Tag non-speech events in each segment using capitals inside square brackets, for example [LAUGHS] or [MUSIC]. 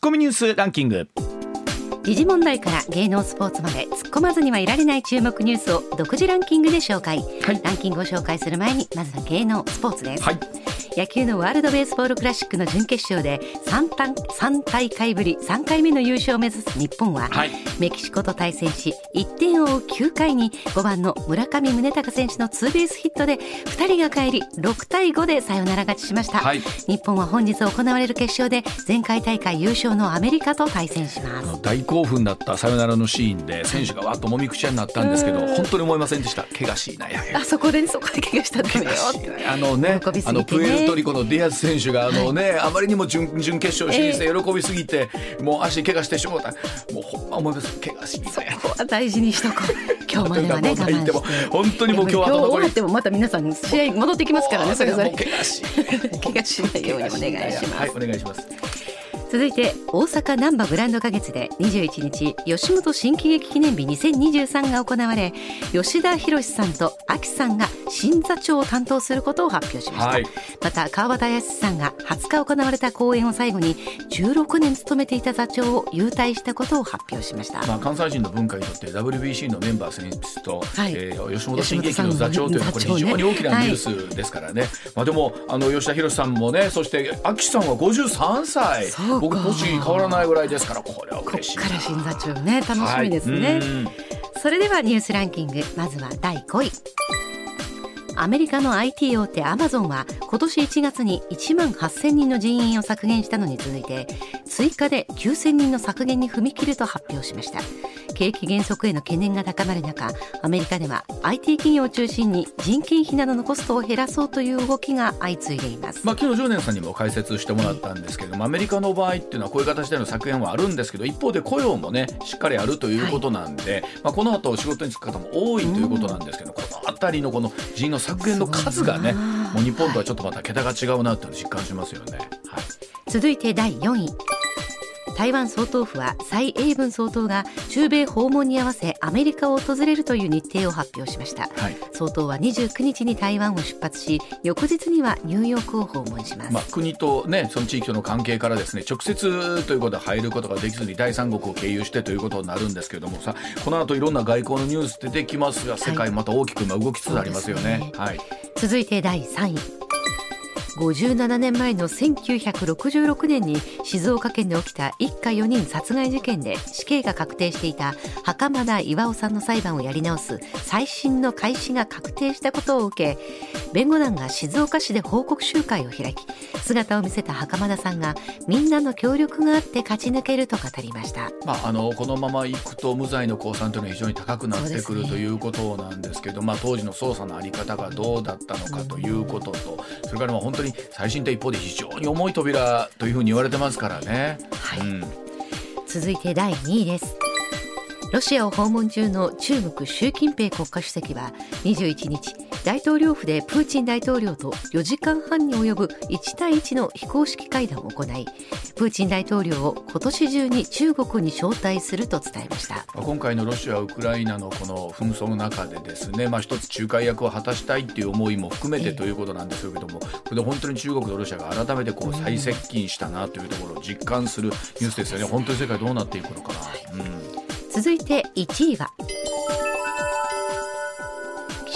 ッコミニュースランキング。時事問題から芸能スポーツまで突っ込まずにはいられない注目ニュースを独自ランキングで紹介、はい、ランキングを紹介する前にまずは芸能スポーツです、はい野球のワールドベースボールクラシックの準決勝で 3, 3大会ぶり3回目の優勝を目指す日本は、はい、メキシコと対戦し1点を追う9回に5番の村上宗隆選手のツーベースヒットで2人が帰り6対5でサヨナラ勝ちしました、はい、日本は本日行われる決勝で前回大会優勝のアメリカと対戦します。大興奮だったサヨナラのシーンで選手がわっともみくちゃになったんですけど本当に思いませんでした。怪我しいなやあそこでそこで怪我したんだよあのねあのプエルトリコのディアス選手があのね、はい、あまりにも準準決勝シリーズで喜びすぎて、えー、もう足怪我してしまった。もうほんま思います。怪我しそこは大事にしとこう。[LAUGHS] 今日まではね我慢して。本当にもう今日は終わっても。また皆さん試合戻ってきますからねそれぞれ。怪我し [LAUGHS] 怪我しないようにお願いします。はいお願いします続いて大阪難波グランド花月で21日吉本新喜劇記念日2023が行われ吉田博さんと秋さんが新座長を担当することを発表しました、はい、また川端康さんが20日行われた公演を最後に16年務めていた座長を優退したことを発表しました、まあ、関西人の文化にとって WBC のメンバー選出と、はい、えー、吉本新喜劇の座長というのはこれ非常に大きなニュースですからね、はい、まあ、でもあの吉田博さんもねそして秋さんは53歳僕年変わらないぐらいですからこれは嬉しいこっから新座長ね楽しみですね、はい、それではニュースランキングまずは第5位。アメリカの IT 大手アマゾンは今年1月に1万8000人の人員を削減したのに続いて追加で9000人の削減に踏み切ると発表しました景気減速への懸念が高まる中アメリカでは IT 企業を中心に人件費などのコストを減らそうという動きが相次いでいます、まあ、昨日常念さんにも解説してもらったんですけども、アメリカの場合っていうのはこういう形での削減はあるんですけど一方で雇用もねしっかりあるということなんで、はい、まあ、この後仕事に就く方も多いということなんですけど、この辺りのこの人員の削減の数がねもう日本とはちょっとまた桁が違うなって実感しますよね。はい、続いて第4位台湾総統府は蔡英文総統が中米訪問に合わせアメリカを訪れるという日程を発表しました、はい、総統は29日に台湾を出発し翌日にはニューヨークを訪問します、まあ、国と、ね、その地域との関係からですね直接ということで入ることができずに第三国を経由してということになるんですけれどもさこの後いろんな外交のニュース出てきますが世界また大きく動きつつありますよね。ね、はい、続いて第3位57年前の1966年に静岡県で起きた一家4人殺害事件で死刑が確定していた袴田巌さんの裁判をやり直す再審の開始が確定したことを受け弁護団が静岡市で報告集会を開き姿を見せた袴田さんがみんなの協力があって勝ち抜けると語りました、まあ、あのこのままいくと無罪の公算というのは非常に高くなってくる、ね、ということなんですけど、まあ、当時の捜査の在り方がどうだったのかということと、それからまあ本当に最新って一方で非常に重い扉というふうに言われてますからね。はい、うん、続いて第2位です。ロシアを訪問中の中国習近平国家主席は21日大統領府でプーチン大統領と4時間半に及ぶ1対1の非公式会談を行いプーチン大統領を今年中に中国に招待すると伝えました。今回のロシア・ウクライナのこの紛争の中でですね、まあ、一つ仲介役を果たしたいっていう思いも含めてということなんですけども、これで本当に中国とロシアが改めてこう再接近したなというところを実感するニュースですよね、本当に世界どうなっていくのかな。うん。続いて1位は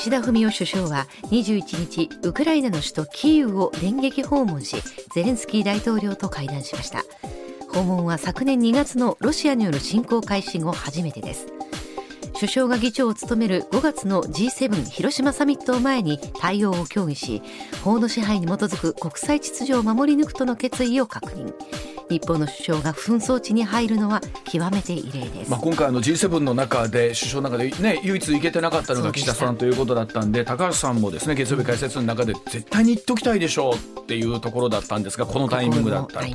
岸田文雄首相は21日ウクライナの首都キーウを電撃訪問しゼレンスキー大統領と会談しました。訪問は昨年2月のロシアによる侵攻開始後初めてです。首相が議長を務める5月の G7 広島サミットを前に対応を協議し法の支配に基づく国際秩序を守り抜くとの決意を確認。日本の首相が紛争地に入るのは極めて異例です、まあ、今回の G7 の中で首相の中で、ね、唯一行けてなかったのが岸田さんということだったんで高橋さんもですね月曜日解説の中で絶対に言っておきたいでしょうっていうところだったんですがこのタイミングだった、ね、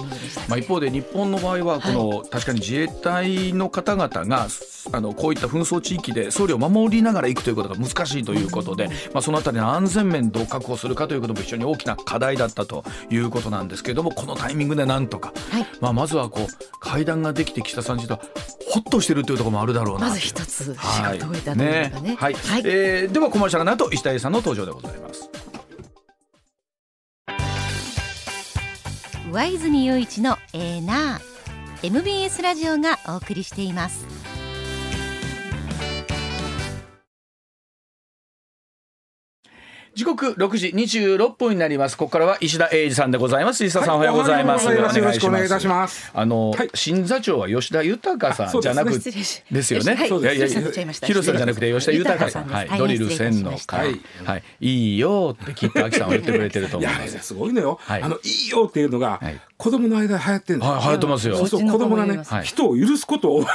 まあ、一方で日本の場合はこの、はい、確かに自衛隊の方々があのこういった紛争地域で総理を守りながら行くということが難しいということで、まあ、そのあたりの安全面どう確保するかということも非常に大きな課題だったということなんですけれどもこのタイミングでなんとか、はい、まあ、まずはこう会談ができて岸田さん自体はほっとしてるというところもあるだろうな。まず一つ仕事を終えたというかね。はい、ねはい、えー、ではコマーシャルの後石田さんの登場でございます。上泉雄一のエーナー。MBS ラジオがお送りしています時刻六時二十六分になります。ここからは石田英二さんでございます。石田さん、おはようございます。よろしくお願いいたします。あの、はい、新座長は吉田豊さんじゃなくですよね、はい、いやいや広さんじゃなくて吉田豊さん。はい、ドリル千の会。はい、いいよってきっと秋さんは言ってくれてると思います。すごいのよ、あのいいよっていうのが、子供の間流行ってるんですはい、流行ってますよ。そうそう子供がね、人を許すことを。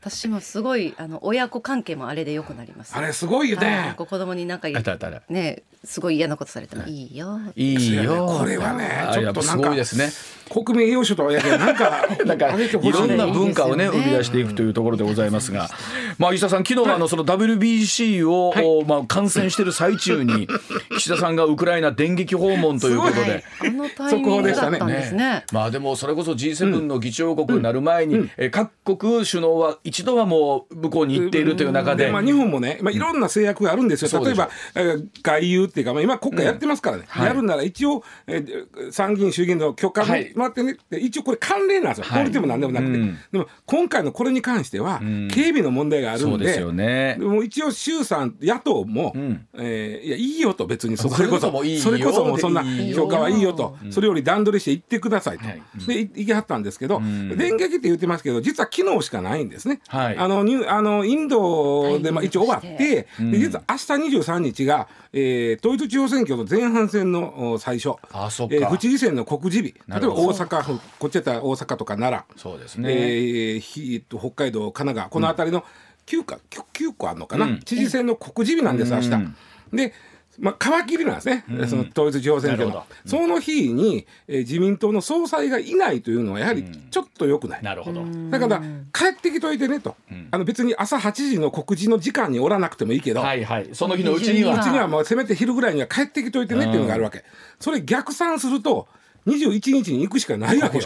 私もすごいあの親子関係もあれで良くなります。あれすごいよね。子供になんかねすごい嫌なことされてもいいよ。いいよ。これはねちょっとすごいですね。国民栄養士とはやけどなんか [LAUGHS] なんかいろんな文化をね生み出していくというところでございますが、まあ石田さん昨日あのその WBC をまあ観戦している最中に [LAUGHS] 岸田さんがウクライナ電撃訪問ということで、あのタイミングだったんですね。まあでもそれこそ G7 の議長国になる前に、え各国首脳は一度はもう向こうに行っているという中で、まあ日本もね、まあいろんな制約があるんですよ。例えば外遊っていうかまあ今国会やってますからね。やるなら一応参議院衆議院の許可も待ってね。一応これ関連なんですよ。法律でもなんでもなくて、でも今回のこれに関しては警備の問題があるんで、でも一応衆参野党も、ええいやいいよと別にそれこそそれこそもうそんな許可はいいよと、それより段取りして行ってくださいと。で行きはったんですけど、電撃って言ってますけど実は昨日しかないんですね。あのあのインドでまあ一応終わって、で実は明日23日が、えー、統一地方選挙の前半戦の最初。あそえー、府知事選の告示日。例えば大阪府こっちやったら大阪とか奈良。そうですね、えー、北海道神奈川この辺りの9か、うん、9個あるのかな、うん、知事選の告示日なんです明日。でまあ、皮切りなんですね、うん、その統一地方選挙の、うん、その日に、えー、自民党の総裁がいないというのはやはりちょっとよくない、うん、なるほど。だから帰ってきといてねと、あの別に朝8時の告示の時間におらなくてもいいけど、はいはい、その日のうちには。うちにはもうせめて昼ぐらいには帰ってきといてねっていうのがあるわけ、それ逆算すると21日に行くしかないわけよ。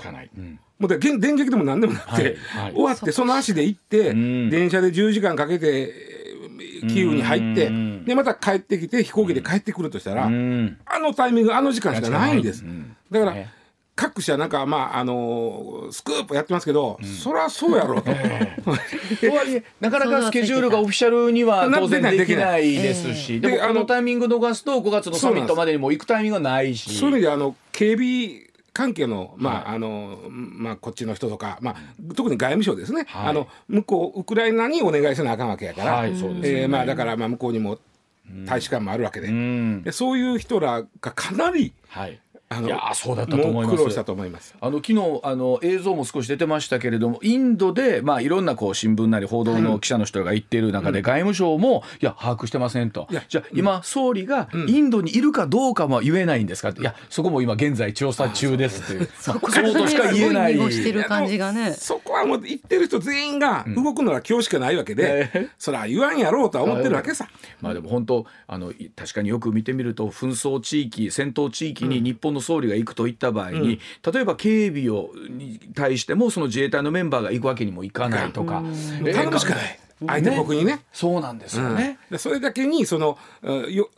もう電撃でも何でもなくて、終わってその足で行って、電車で10時間かけてキーウに入ってでまた帰ってきて飛行機で帰ってくるとしたらあのタイミングあの時間しかないんです。だから各社なんかまああのスクープやってますけど、そりゃそうやろうと。[LAUGHS] とはいえなかなかスケジュールがオフィシャルには当然できないですし、でもこのタイミング逃すと5月のサミットまでにも行くタイミングがないし。そういう意味であの警備関係の,、まああのまあ、こっちの人とか、まあ、特に外務省ですね、はい、あの向こうウクライナにお願いせなあかんわけやから、はいえまあ、だからまあ向こうにも大使館もあるわけで。うん、でそういう人らがかなり、はいあのいやそうだったと思います。苦労したと思います。あの昨日あの映像も少し出てましたけれども、インドでまあいろんなこう新聞なり報道の記者の人が言っている中で、外務省もいや把握してませんと。じゃあ今総理がインドにいるかどうかも言えないんですか？って。いやそこも今現在調査中ですっていう。[LAUGHS] そことしか言えない。してる感じがね。そこはもう言ってる人全員が動くのは今日しかないわけで、それは言わんやろうとは思ってるわけさ。まあでも本当あの確かによく見てみると紛争地域戦闘地域に日本の総理が行くといった場合に、うん、例えば警備をに対してもその自衛隊のメンバーが行くわけにもいかないとか、頼むしかない。相手国にね、ね、そうなんですよね、うん、それだけにそのよ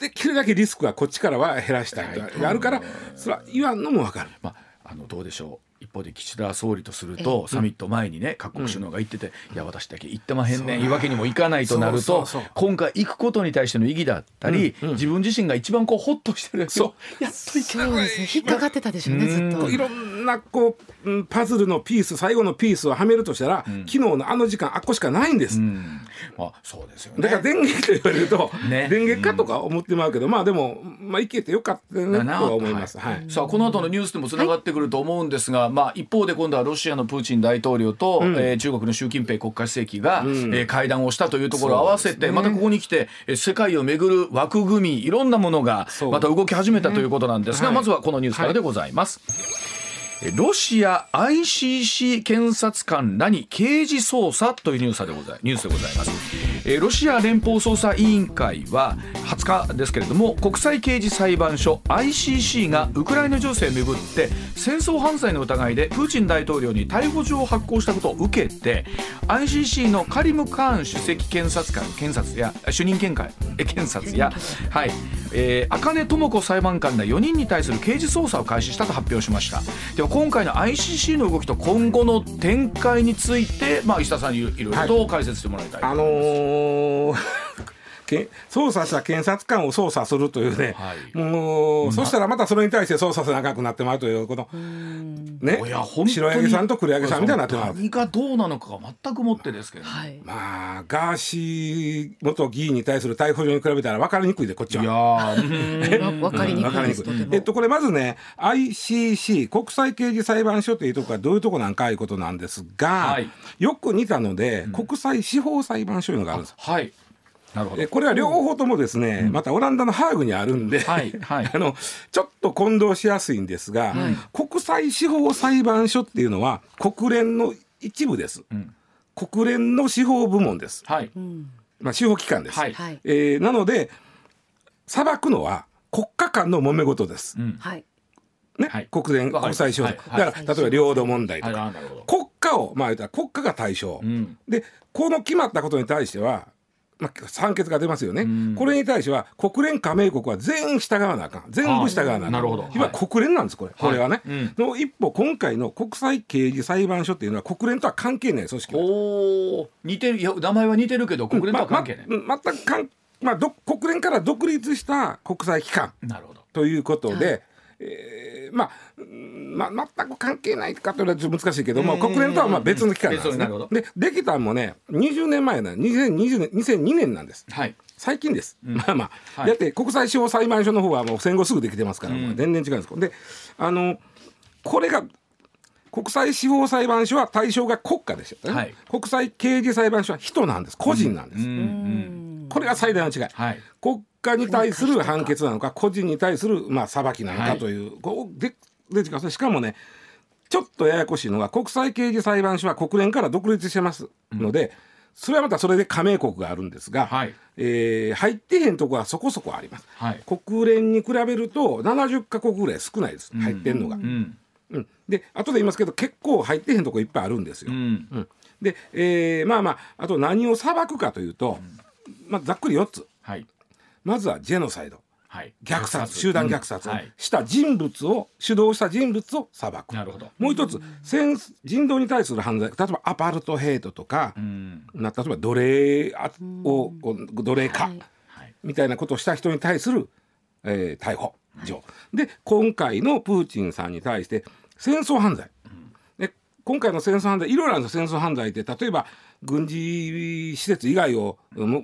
できるだけリスクはこっちからは減らしたいがあるから、それは言わんのも分かる。まああのどうでしょう一方で岸田総理とすると、サミット前にね各国首脳が言ってて、いや私だけ行ってまへんねん言う。わけにもいかないとなると今回行くことに対しての意義だったり、自分自身が一番こうホッとしてるそう。やっと行けない。ですね。引っかかってたでしょうねずっと。いろんなこうパズルのピース最後のピースをはめるとしたら、昨日のあの時間あっこしかないんです、まあそうですよね。だから電撃と言われると、[LAUGHS] ね、電撃かとか思ってまうけど、まあでもまあ行けてよかったねとは思います、はい。さあこの後のニュースでもつながってくると思うんですが、まあ一方で今度はロシアのプーチン大統領と、うん、えー、中国の習近平国家主席が、うん、えー、会談をしたというところを合わせて、ね、またここに来て、えー、世界をめぐる枠組みいろんなものがまた動き始めたということなんですが、ねはい、まずはこのニュースからでございます。はいロシア ICC 検察官らに刑事捜査というニュースでございニュースでございます。ロシア連邦捜査委員会は20日ですけれども国際刑事裁判所 ICC がウクライナ情勢をめぐって戦争犯罪の疑いでプーチン大統領に逮捕状を発行したことを受けて ICC のカリム・カーン首席検察官検察や主任検検察や、はい。えー、茜智子裁判官ら4人に対する刑事捜査を開始したと発表しました。では今回の ICC の動きと今後の展開について、まあ、石田さんにいろいろと解説してもらいたい、はい、あのー어 [LAUGHS] 捜査した検察官を捜査するというね、はい、もう、そしたらまたそれに対して捜査せなくなってまうということ、ね、白柳さんと黒柳さんみたいになってまう。何がどうなのかが全くもってですけど、はい、まあ、ガーシー元議員に対する逮捕状に比べたら分かりにくいで、こっちは。いや分かりにくいえっと、これまずね、ICC、国際刑事裁判所というところがどういうとこなんかいうことなんですが、はい、よく似たので、国際司法裁判所いうのがあるんです。はいなるほど。これは両方ともですね、うん、またオランダのハーグにあるんで、はいはい、[LAUGHS] あのちょっと混同しやすいんですが、国際司法裁判所っていうのは国連の一部です、うん、国連の司法部門です、はい。まあ、司法機関です、はい、えー、なので裁くのは国家間の揉め事です、うん、はい。ね、はい、国連国際司法、はい、だから、例えば領土問題とか、国家をまあ国家が対象、うん、でこの決まったことに対してはまあ、判決が出ますよね、うん、これに対しては国連加盟国は全員従わなあかん。全部従わなあかん。なるほど。今国連なんですこれ、これはね、はいうん、の一歩今回の国際刑事裁判所っていうのは国連とは関係ない組織お似てる。いや名前は似てるけど国連とは関係ない、まま、全くまあ、ど国連から独立した国際機関なるほど。ということで、はいえー、まあ、まあ、全く関係ないかというのは難しいけども国連とはまあ別の機関なんですね。でできたのもね20年前な2020年2002年なんです。はい。最近です、うん、まあまあ、はい、だって国際司法裁判所の方はもう戦後すぐできてますから、もう全然違うんです。であのこれが国際司法裁判所は対象が国家でしょ、ね、はい、国際刑事裁判所は人なんです。個人なんです、うん、これが最大の違い、はい、国家に対する判決なのか個人に対するまあ裁きなのかという、はい、ででしかもねちょっとややこしいのが国際刑事裁判所は国連から独立してますので、うん、それはまたそれで加盟国があるんですが、はい、えー、入ってへんとこはそこそこあります、はい、国連に比べると70か国ぐらい少ないです入ってんのが。うん、うん、で後で言いますけど結構入ってへんとこいっぱいあるんですよ。うん、で、えー、まあまああと何を裁くかというと、まあ、ざっくり4つ。はい。まずはジェノサイド、はい、虐殺集団虐殺をした人物を、主導した人物を裁く。なるほど。もう一つ戦人道に対する犯罪。例えばアパルトヘイトとか、うん、例えば奴隷を奴隷化、みたいなことをした人に対する、えー、逮捕状、はい、で今回のプーチンさんに対して戦争犯罪、今回の戦争犯罪いろいろあるんです戦争犯罪って。例えば軍事施設以外を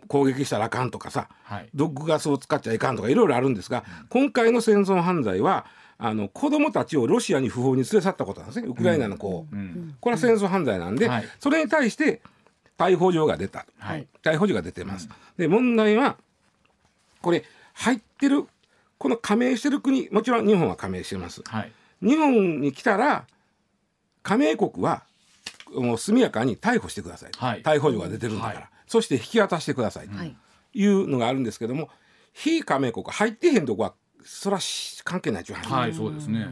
攻撃したらあかんとかさ、はい、毒ガスを使っちゃいかんとかいろいろあるんですが、うん、今回の戦争犯罪はあの子供たちをロシアに不法に連れ去ったことなんですね。ウクライナの子うん、これは戦争犯罪なんで、それに対して逮捕状が出た、はい、逮捕状が出てます。で問題はこれ入ってるこの加盟してる国もちろん日本は加盟してます。日本に来たら加盟国はもう速やかに逮捕してください、はい、逮捕状が出てるんだから、はい、そして引き渡してくださいとい。うのがあるんですけども、非加盟国入ってへんとこはそれは関係ないっちゅう話、はい、そうですね、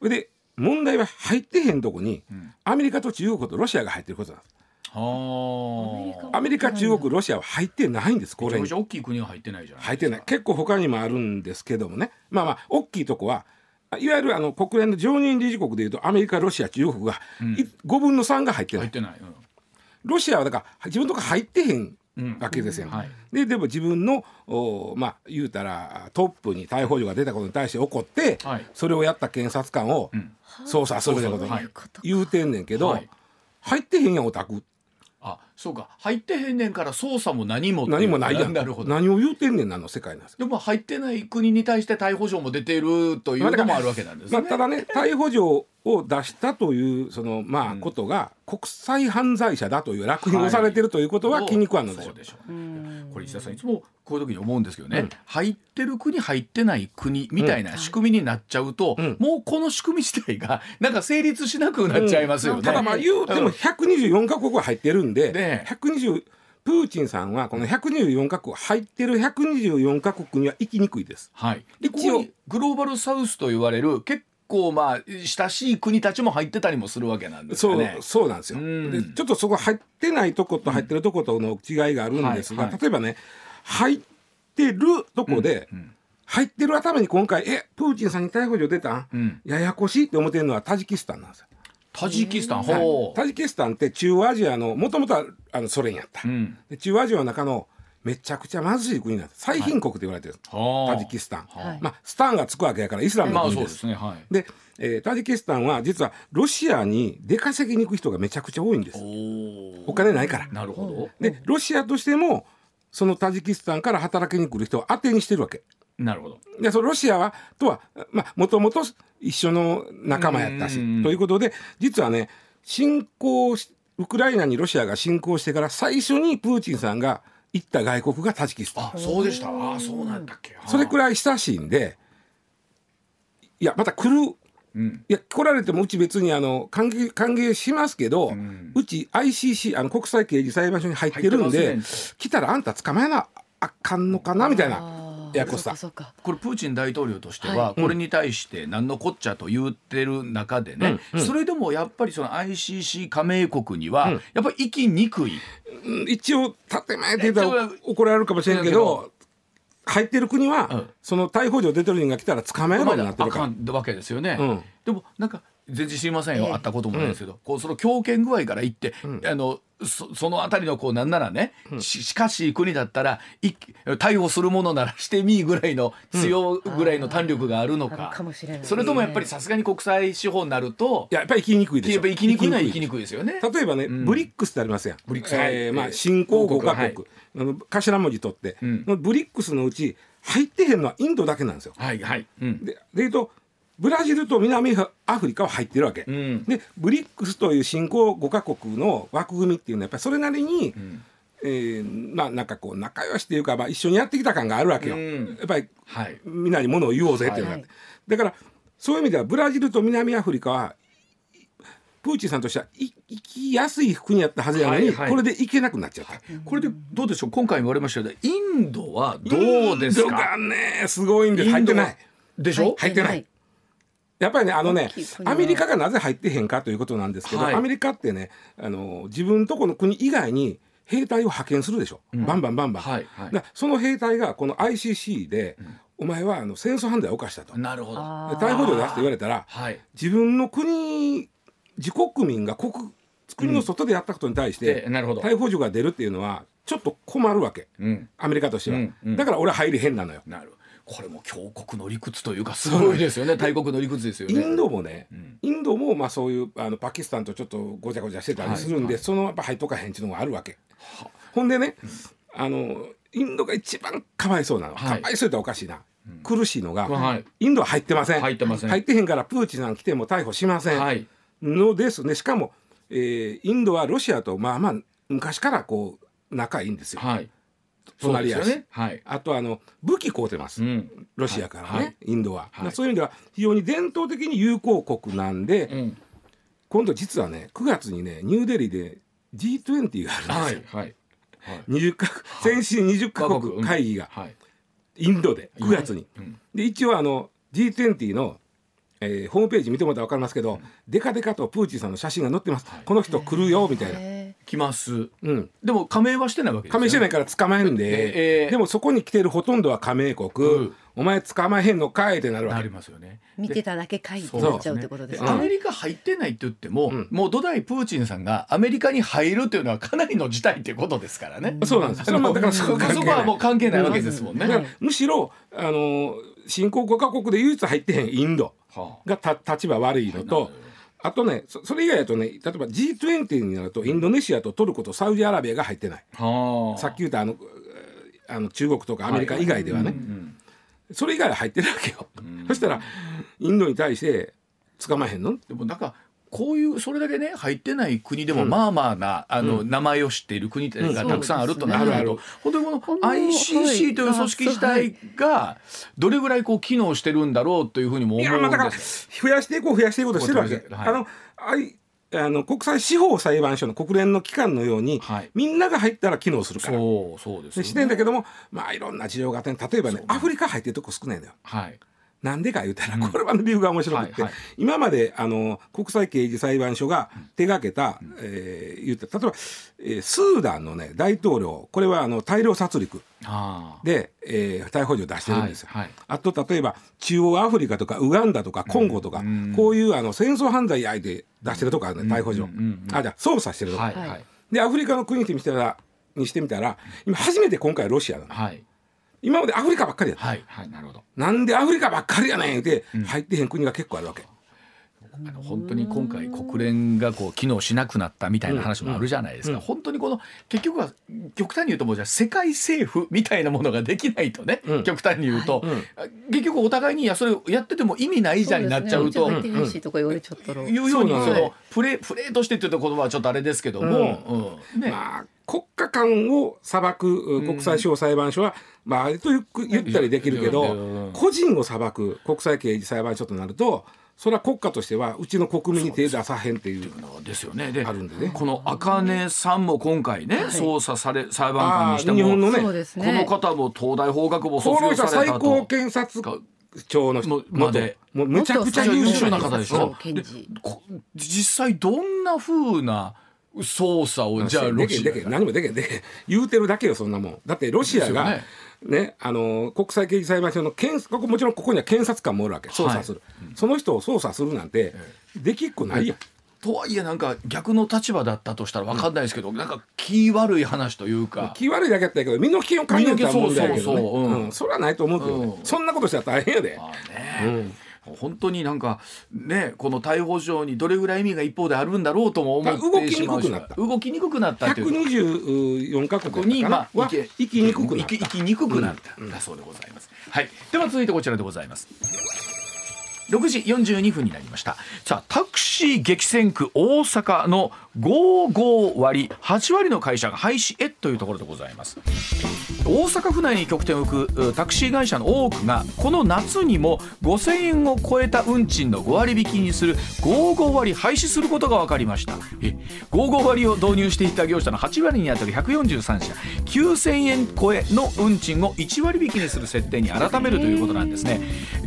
うん、で問題は入ってへんとこに、アメリカと中国とロシアが入ってることなんです。アメリカ中国ロシアは入ってないんです。これに大きい国は入ってないじゃない入ってない。結構他にもあるんですけどもね。まあまあ大きいとこはいわゆるあの国連の常任理事国でいうとアメリカロシア中国が、うん、5分の3が入ってない。ないうん、ロシアはだから自分とか入ってへんわけですよ、うん。はい、ででも自分のおまあ言うたらトップに逮捕状が出たことに対して怒って、はい、それをやった検察官を捜査するってこと言うてんねんけど、はい、入ってへんやんオタクあそうか。入ってへんねんから捜査も何も何もないやん。なるほど。何を言うてんねんなの世界なんですでも入ってない国に対して逮捕状も出ているというのもあるわけなんですね、まあ、ただね [LAUGHS] 逮捕状を出したというそのまあことが国際犯罪者だという落品をされてるということは気に食わんのでしょう。でしょうこれ石田さんいつもこういう時に思うんですけどね、うん、入ってる国入ってない国みたいな仕組みになっちゃうと、うん、もうこの仕組み自体がなんか成立しなくなっちゃいますよね。うん、ただまあ言うても124か国は入ってるんで、ね、120プーチンさんはこの124か国入ってる124か国には行きにくいです。はい、一応。グローバルサウスと言われる結構まあ親しい国たちも入ってたりもするわけなんですね。そうそうなんですよ、でちょっとそこ入ってないとこと入ってるとことの違いがあるんですが、例えばね入ってるとこで、入ってる頭に今回えプーチンさんに逮捕状出たん、うん、ややこしいって思ってるのはタジキスタンなんですよ。タジキスタン、ほう。タジキスタンって中央アジアのもともとはあのソ連やった、うん、中央アジアの中のめちゃくちゃ貧しい国なんです最貧国と言われてる、はい、タジキスタン、はい、まあスタンがつくわけやからイスラムの国です,、まあ、ですね、はい、で、えー、タジキスタンは実はロシアに出稼ぎに行く人がめちゃくちゃ多いんです。お金ないから。なるほど。でロシアとしてもそのタジキスタンから働きに来る人を当てにしてるわけ。なるほど。でそのロシアはとはもともと一緒の仲間やったしということで実はね侵攻ウクライナにロシアが侵攻してから最初にプーチンさんが行った外国がタジキスタン。あそうでした。あそうなんだっけ。それくらい親しいんでいやまた来る。うん、いや来られてもうち別にあの歓迎歓迎しますけど、うん、うち ICC あの国際刑事裁判所に入ってるんで、ね、来たらあんた捕まえなあかんのかなみたいな。やこさ。これプーチン大統領としてはこれに対して何のこっちゃと言ってる中でね、それでもやっぱりその ICC 加盟国にはやっぱり行きにくい、一応建前って言ったら怒られるかもしれんけど入ってる国は、うん、その逮捕状出てる人が来たら捕まえるようになってるから。わけですよね。うん、でもなんか全然知りませんよ、会ったこともないですけど、こうその強権具合から言って、あのそその辺りのこうなんならね、ししかし国だったらい逮捕するものならしてみぐらいの強ぐらいの胆力があるのか,、それともやっぱりさすがに国際司法になるとやっぱり生きにくいですやっぱり生きにくいのは生きにくいですよね。例えばね、 BRICS ってありますやん。 BRICS、えーまあ、新興5か国、あの頭文字取って、 BRICS のうち入ってへんのはインドだけなんですよ。はいはい、ででいうとブラジルと南アフリカは入ってるわけ、うん、で BRICS という新興5か国の枠組みっていうのはやっぱりそれなりに、うん、えー、まあなんかこう仲良しっていうか、まあ、一緒にやってきた感があるわけよ、うん、やっぱり、はい、みんなにものを言おうぜっていうのが。はい、だからそういう意味ではブラジルと南アフリカはプーチンさんとしては行きやすい国やったはずやのに、はいはい、これで行けなくなっちゃった、これでどうでしょう？今回も言われましたけどインドはどうですか？インドがねすごいんです。入ってない。でしょ？入ってない、やっぱりねあのねアメリカがなぜ入ってへんかということなんですけど、はい、アメリカってねあの自分とこの国以外に兵隊を派遣するでしょ、うん、バンバンバンバン、はいはい、その兵隊がこの ICC で、うん、お前はあの戦争犯罪を犯したと。なるほど。逮捕状出して言われたら、はい、自分の国自国民が国国の外でやったことに対して、逮捕状が出るっていうのはちょっと困るわけ、アメリカとしては、だから俺は入りへんなのよ。なるこれも強国の理屈というかすごいですよね。大国の理屈ですよね。インドもね、うん、インドもまあそういうあのパキスタンとちょっとごちゃごちゃしてたりするんで、はい、そのやっぱ入っとかへんっていうのがあるわけ。は。ほんでね、うん、あのインドが一番かわいそうなの、はい、かわいそうっておかしいな。苦しいのが、はい、インドは入ってません。入ってません。入ってへんからプーチンさん来ても逮捕しません、はい、のですね。しかも、えー、インドはロシアとまあまあ昔からこう仲いいんですよ。はい隣やし、ね。はい、あとあの武器買うてます、うん、ロシアからね、はい、インドは、はい、そういう意味では非常に伝統的に友好国なんで、うん、今度実はね9月にねニューデリーで G20 があるんですよ、はい。20か先進20か国会議が、インドで9月に、で一応あの G20 のえー、ホームページ見てもらったら分かりますけど、でかでかとプーチンさんの写真が載ってます、この人来るよみたいな。来ます、うん、でも加盟はしてないわけですよ、ね、加盟してないから捕まえるんで、えー、でもそこに来てるほとんどは加盟国、うん、お前捕まえへんのかいってなるわけ。なりますよね。見てただけかいってなっちゃうってことですね、アメリカ入ってないって言っても、うん、もう土台プーチンさんがアメリカに入るっていうのはかなりの事態っていうことですからね、そうなんですそだからそこはもう関係ないわけですもんね、むしろあの新興5か国で唯一入ってへんインドがた立場悪いのと、あとねそれ以外だとね例えば G20 になるとインドネシアとトルコとサウジアラビアが入ってない、さっき言ったあのあの中国とかアメリカ以外ではね、それ以外は入ってるわけよ、そしたらインドに対して捕まえへんの？でもなんかこういうそれだけね入ってない国でもまあまあな、あの名前を知っている国がたくさんあるとなると、本当にこの ICC という組織自体がどれぐらいこう機能してるんだろうというふうにも思うんです。増やしていこう増やしていこうとしてるわけ。あのあいあの国際司法裁判所の国連の機関のように、はい、みんなが入ったら機能するから。そうそうです、ね、してんだけどもまあいろんな事情があって例えばね。アフリカ入ってるとこ少ないのよ。はいなんでか言うたら、これは理由が面白くて、今まであの国際刑事裁判所が手がけた、えー、言って例えば、えー、スーダンのね大統領これはあの大量殺戮で、えー、逮捕状を出してるんですよ、あと例えば中央アフリカとかウガンダとかコンゴとか、うん、こういうあの戦争犯罪相手出してるとかね、逮捕状、あじゃあ捜査してるとか、でアフリカの国にしてみたらにしてみたら今初めて今回ロシアなの、はい、今までアフリカばっかりやった、はいはい、なるほど。なんでアフリカばっかりやねんって入ってへん国が結構あるわけ。あの本当に今回国連がこう機能しなくなったみたいな話もあるじゃないですか、うん。うん、本当にこの結局は極端に言うともうじゃ世界政府みたいなものができないとね、うん、極端に言うと、はい、結局お互いにいやそれやってても意味ないじゃんになっちゃうと。いうようにその。プレプレーとしてっていう言葉はちょっとあれですけども、ね、まあ国家間を裁く国際司法裁判所は、まあ、と言ったりできるけど、個人を裁く国際刑事裁判所となるとそれは国家としてはうちの国民に手出さへんっていうですよね。であるんでね。この茜さんも今回ね、はい、捜査され裁判官にしても日本のね。この方も東大法学部卒業されたと。最高検察庁の人までもうめちゃくちゃ優秀な方でしょで実際どんなふうな捜査をじゃあロシア何もでけんで言うてるだけよそんなもん。だってロシアがね、あの国際刑事裁判所の検ここもちろんここには検察官もおるわけ捜査する、はい、その人を捜査するなんてできっこないやん。とはいえなんか逆の立場だったとしたら分かんないですけど、うん、なんか気悪い話というか。気悪いだけやったけど身の危険を感じたら問題やけどね。そうそうそう、う。ん、それはないと思うけどね、うん、そんなことしたら大変やで。まあね本当になんかねこの逮捕状にどれぐらい意味が一方であるんだろうとも思ってしまう。し動きにくくなった。動きにくくなった124カ国に、まあ、生きにくくなった生きにくくなった、うん、だそうでございます、はい、では続いてこちらでございます6時42分になりましたさあタクシー激戦区大阪の55割8割の会社が廃止へというところでございます。大阪府内に拠点を置くタクシー会社の多くがこの夏にも5000円を超えた運賃の5割引きにする55割廃止することが分かりました。え55割を導入していた業者の8割にあたる143社9000円超えの運賃を1割引きにする設定に改めるということなんですね。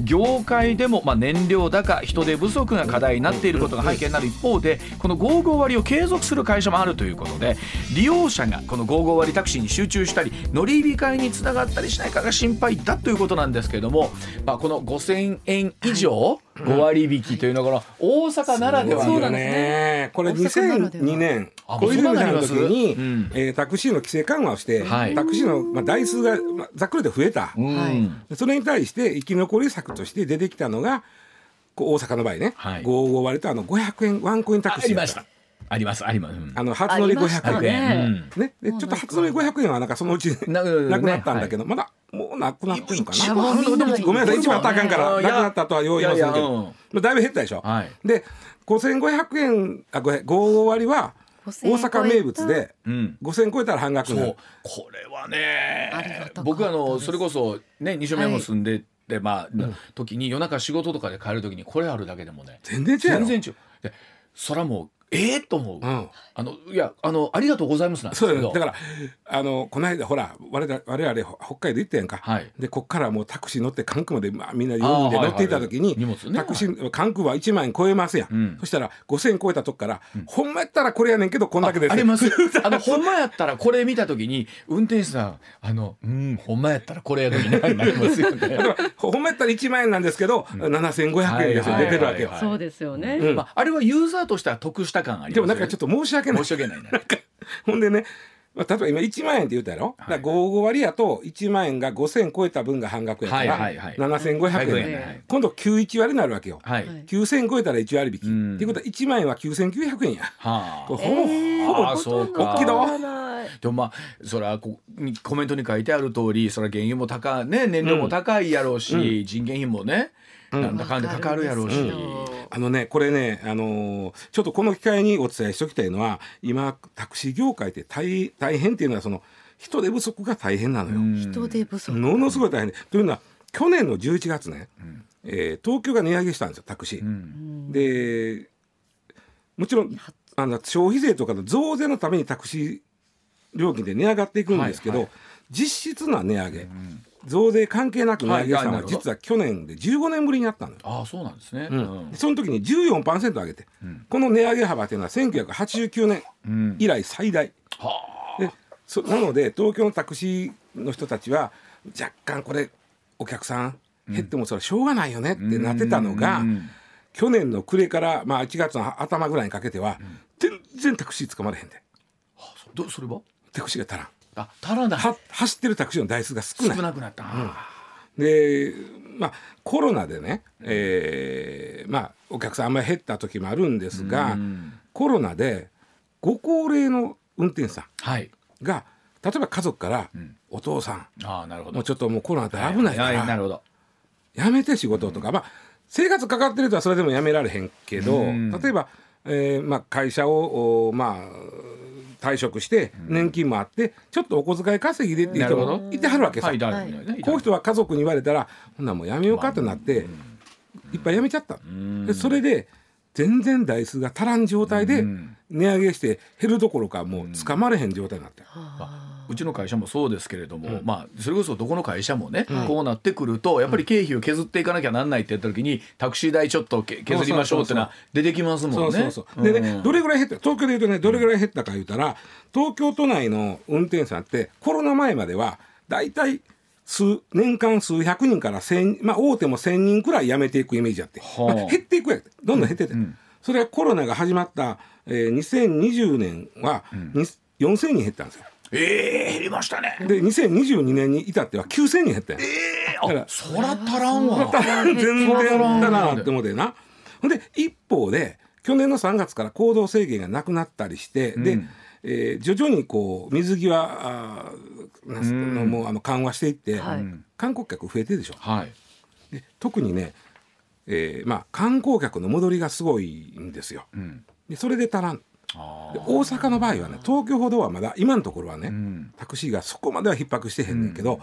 業界でもまあ燃料高人手不足が課題になっていることが背景になる一方でこの55割を継続する会社もあるということで利用者がこの55割タクシーに集中したり乗り控えにつながったりしないかが心配だということなんですけれども、まあ、この5000円以上5割引きというのは大阪ならではそうだね。これ2002年小泉さんの時に、うん、えー、タクシーの規制緩和をして、はい、タクシーの、まあ、台数が、まあ、ざっくりで増えた、はい、それに対して生き残り策として出てきたのが大阪の場合ね、はい、55割とあの500円ワンコインタクシーありましたありますあります、あの初乗り500円。ね。でちょっと初乗り500円はなんかそのうちな [LAUGHS] くなったんだけど、まだもうなくなってるのかな？ごめんなさい。一番あったらあかんからなくなったとはよう言いませんけど。だいぶ減ったでしょ、はい、で5500円あ55割は大阪名物で5000超えたら半額。になるこれはね僕あのそれこそね西宮も住んででまあ、時に夜中仕事とかで帰る時にこれあるだけでもね全然違う全然違う。でそらもうええー、と思う、うん、あのいやあのありがとうございますなんそうだからあのこの間ほら我々我々北海道行ったやんか、はい、でこっからもうタクシー乗って関空まで、まあ、みんな4人で乗っていた時に、はいはいね、タクシー関空は1万円超えますやん、うん、そしたら5,000円超えたとこから、うん、ほんまやったらこれやねんけどこんだけですあります。[LAUGHS] あのほんまやったらこれ見た時に運転手さんあのうんほんまやったらこれやのになりますよね。ほんまやったら1万円なんですけど、うん、7500円ですよ、出てるわけよ、そうですよね、まあ、あれはユーザーとしては得した感あります、でもなんかちょっと申し訳ない。申し訳ないね。ほんでねまあ、例えば今1万円って言ったやろ、はい、だ55割やと1万円が5000超えた分が半額やから、はいはいはい、7500円、はい、今度91割になるわけよ、はい、9000超えたら1割引き、うん、っていうことは1万円は9900円や、はあ、ほぼ、えー、ほぼそう大きいだでもまあそれはコメントに書いてある通りそれは原油も高いね燃料も高いやろうし、うん、人件費もね、なんだかんだかかるやろうし、うん、あのねこれね、あのー、ちょっとこの機会にお伝えしておきたいのは今タクシー業界って大大変っていうのはその人手不足が大変なのよ。人手不足。ものすごい大変。でというのは去年の11月ね、うん、えー、東京が値上げしたんですよタクシー。うん、でもちろんあの消費税とかの増税のためにタクシー料金で値上がっていくんですけど、はいはい、実質の値上げ。うん増税関係なく値上げしたのは実は去年で15年ぶりになったの。よ。あそうなんですね、うん、その時に14%上げて、うん、この値上げ幅というのは1989年以来最大。うん、でそなので東京のタクシーの人たちは若干これお客さん減ってもそれはしょうがないよねってなってたのが、去年の暮れから、まあ、1月の頭ぐらいにかけては、全然タクシー捕まれへんで。はあ、どそれは？タクシーが足らん。あ足らないは走ってるタクシーの台数が少ない。少なくなった、うん、でまあコロナでね、えー、まあお客さんあんまり減った時もあるんですがコロナでご高齢の運転手さんが、はい、例えば家族から「お父さん、あなるほど。もうちょっともうコロナで危ないから、なるほど。やめて仕事」とか、まあ生活かかってる人はそれでもやめられへんけど例えば、えーまあ、会社をまあ退職して年金もあってちょっとお小遣い稼ぎでっていう人もいてはるわけさ、はい、こういう人は家族に言われたらほんなもうやめようかってなっていっぱいやめちゃった。でそれで全然台数が足らん状態で値上げして減るどころかもうつかまれへん状態になってる。うちの会社もそうですけれども、うん、まあそれこそどこの会社もね、うん、こうなってくるとやっぱり経費を削っていかなきゃなんないって言った時にタクシー代ちょっと削りましょうってのは出てきますもんね。でね、どれぐらい減った東京で言うとねどれぐらい減ったか言うたら東京都内の運転手さんってコロナ前までは大体数年間数百人から千まあ大手も1,000人くらい辞めていくイメージあって、はあ、まあ、減っていくやどんどん減ってて、うん、それはコロナが始まった、えー、2020年は、うん、4,000人減ったんですよ。ええー、減りましたね。で2022年に至っては9,000人減ったよ。ええー、あそら足らんわ。全然足らんなって思ってな。ほんで一方で去年の3月から行動制限がなくなったりして、うん、で、えー、徐々にこう水際あのもうあの緩和していって、はい、観光客増えてるでしょ。はい、で特にね、えーまあ、観光客の戻りがすごいんですよ。うん、でそれで足らん。で大阪の場合はね東京ほどはまだ今のところはね、うん、タクシーがそこまでは逼迫してへんねんけど、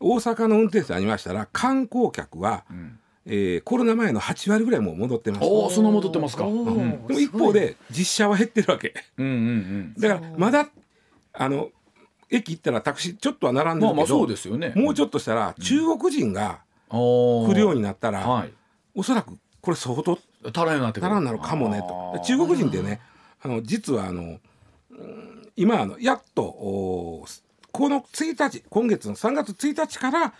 うん、大阪の運転手さんありましたら観光客は、うん、えー、コロナ前の8割ぐらいもう戻ってます。おその戻ってますか、うん、でも一方で実車は減ってるわけ、うんうんうん、だからまだあの駅行ったらタクシーちょっとは並んでるけど、まあ、そうですよね、もうちょっとしたら中国人が来るようになったら、はい、おそらくこれ相当足らんなって足らんなるかもねと。中国人ってねあの実はあの今あのやっとこの1日今月の3月1日から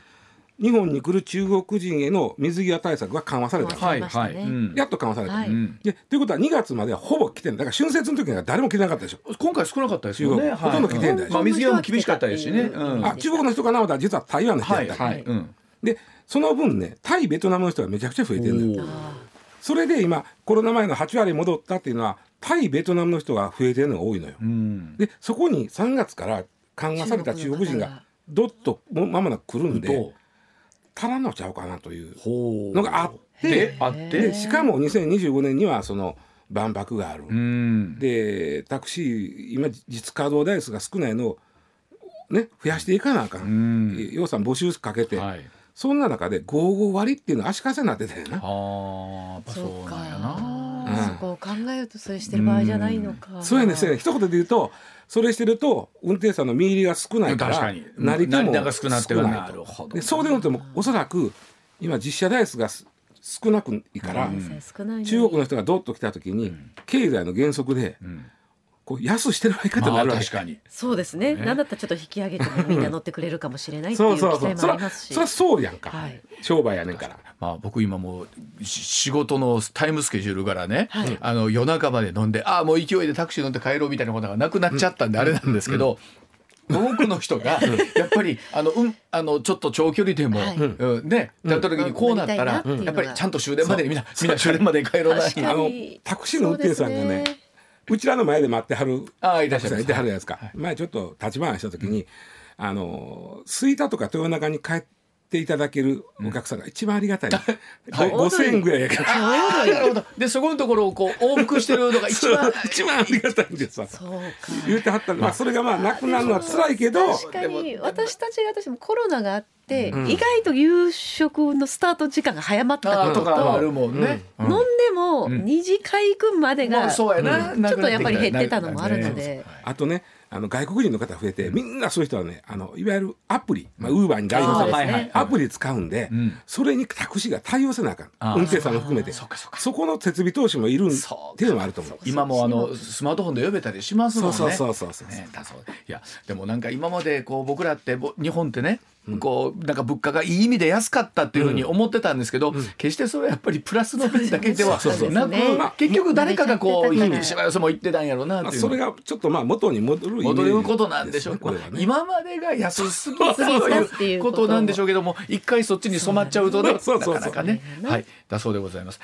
日本に来る中国人への水際対策が緩和されたんです、はいはい、やっと緩和された、はい、でということは2月まではほぼ来てないだから春節の時には誰も来てなかったでしょ。今回少なかったですよね。ほとんど来てんだよ、まあ、水際も厳しかったですしね、うん、あ中国の人かなま実は台湾の人だった、はいはい。うん、でその分ねタイベトナムの人がめちゃくちゃ増えてるんだよそれで今コロナ前の8割戻ったっていうのは対ベトナムの人が増えてるのが多いのよ。うん、でそこに3月から緩和された中国人がどっとまもなく来るんで足らんのちゃうかなというのがあってあって？しかも2025年にはその万博がある、うん、でタクシー今実稼働台数が少ないのをね増やしていかなあかん、うん、予算募集かけて。はいそんな中で55割っていうのは足かせになってたよな。ああ、そうなんやな。そこを考えるとそれしてる場合じゃないのか。そうやね、そうやね。一言で言うと、それしてると運転手さんの身入りが少ないから、なり手も少なってるなるほど。で、そうでもてもおそらく今実車台数が少なくいから、中国の人がどっと来た時に経済の原則で。うんこう安してる相方になるわけ。確かに。そうですね。ね。なんだったらちょっと引き上げてみんな乗ってくれるかもしれないっていう期待もありますし。そりゃそうやんか、はい、商売やねんから。まあ僕今もう仕事のタイムスケジュールからね、はい、あの夜中まで飲んでああもう勢いでタクシー乗って帰ろうみたいなことがなくなっちゃったんであれなんですけど、多くの人がやっぱりあの、うん、あのちょっと長距離でも、はい、うん、ねだった時にこうなったら、やっぱりちゃんと終電までみんなみんな終電まで帰ろうなあのタクシーの運転手さんがねうちらの前で待ってはるああいらっしゃいてはるじゃないですか、はい、前ちょっと立ち回りした時に、うん、あの吹田とか豊中に帰っていただけるお客さんが一番ありがたい、う [LAUGHS] ん、5000円ぐらいやから。なるほど。でそこのところをこう往復してるのが一番。[LAUGHS] 一番ありがたいんですわ言うてはったまあ。それがまあなくなるのは辛いけど確かに。私たちが私もコロナがあって、意外と夕食のスタート時間が早まったことと、あるもんね、飲んでも二次会行くまでが、ちょっとやっぱり減ってたのもあるので。あとねあの外国人の方増えて、みんなそういう人はねあのいわゆるアプリ、まあ、ウーバーに代表される、ね、アプリ使うんで、うん、それにタクシーが対応せなあかん。運転手さんも含めて。そこの設備投資もいるっていうのもあると思う今もあのスマートフォンで呼べたりしますもんね。そうそうそうそうね、だそういやでもなんか今までこう僕らって日本ってねこうなんか物価がいい意味で安かったっていうふうに思ってたんですけど、決してそれはやっぱりプラスの面だけではなく、結局誰かがこうしばらくも言ってたんやろうなっていう、それがちょっとまあ元に戻る戻ることなんでしょう、ね、今までが安すぎたという [LAUGHS] ことなんでしょうけども一回そっちに染まっちゃうとね [LAUGHS] なかなかね。はい。だそうでございます。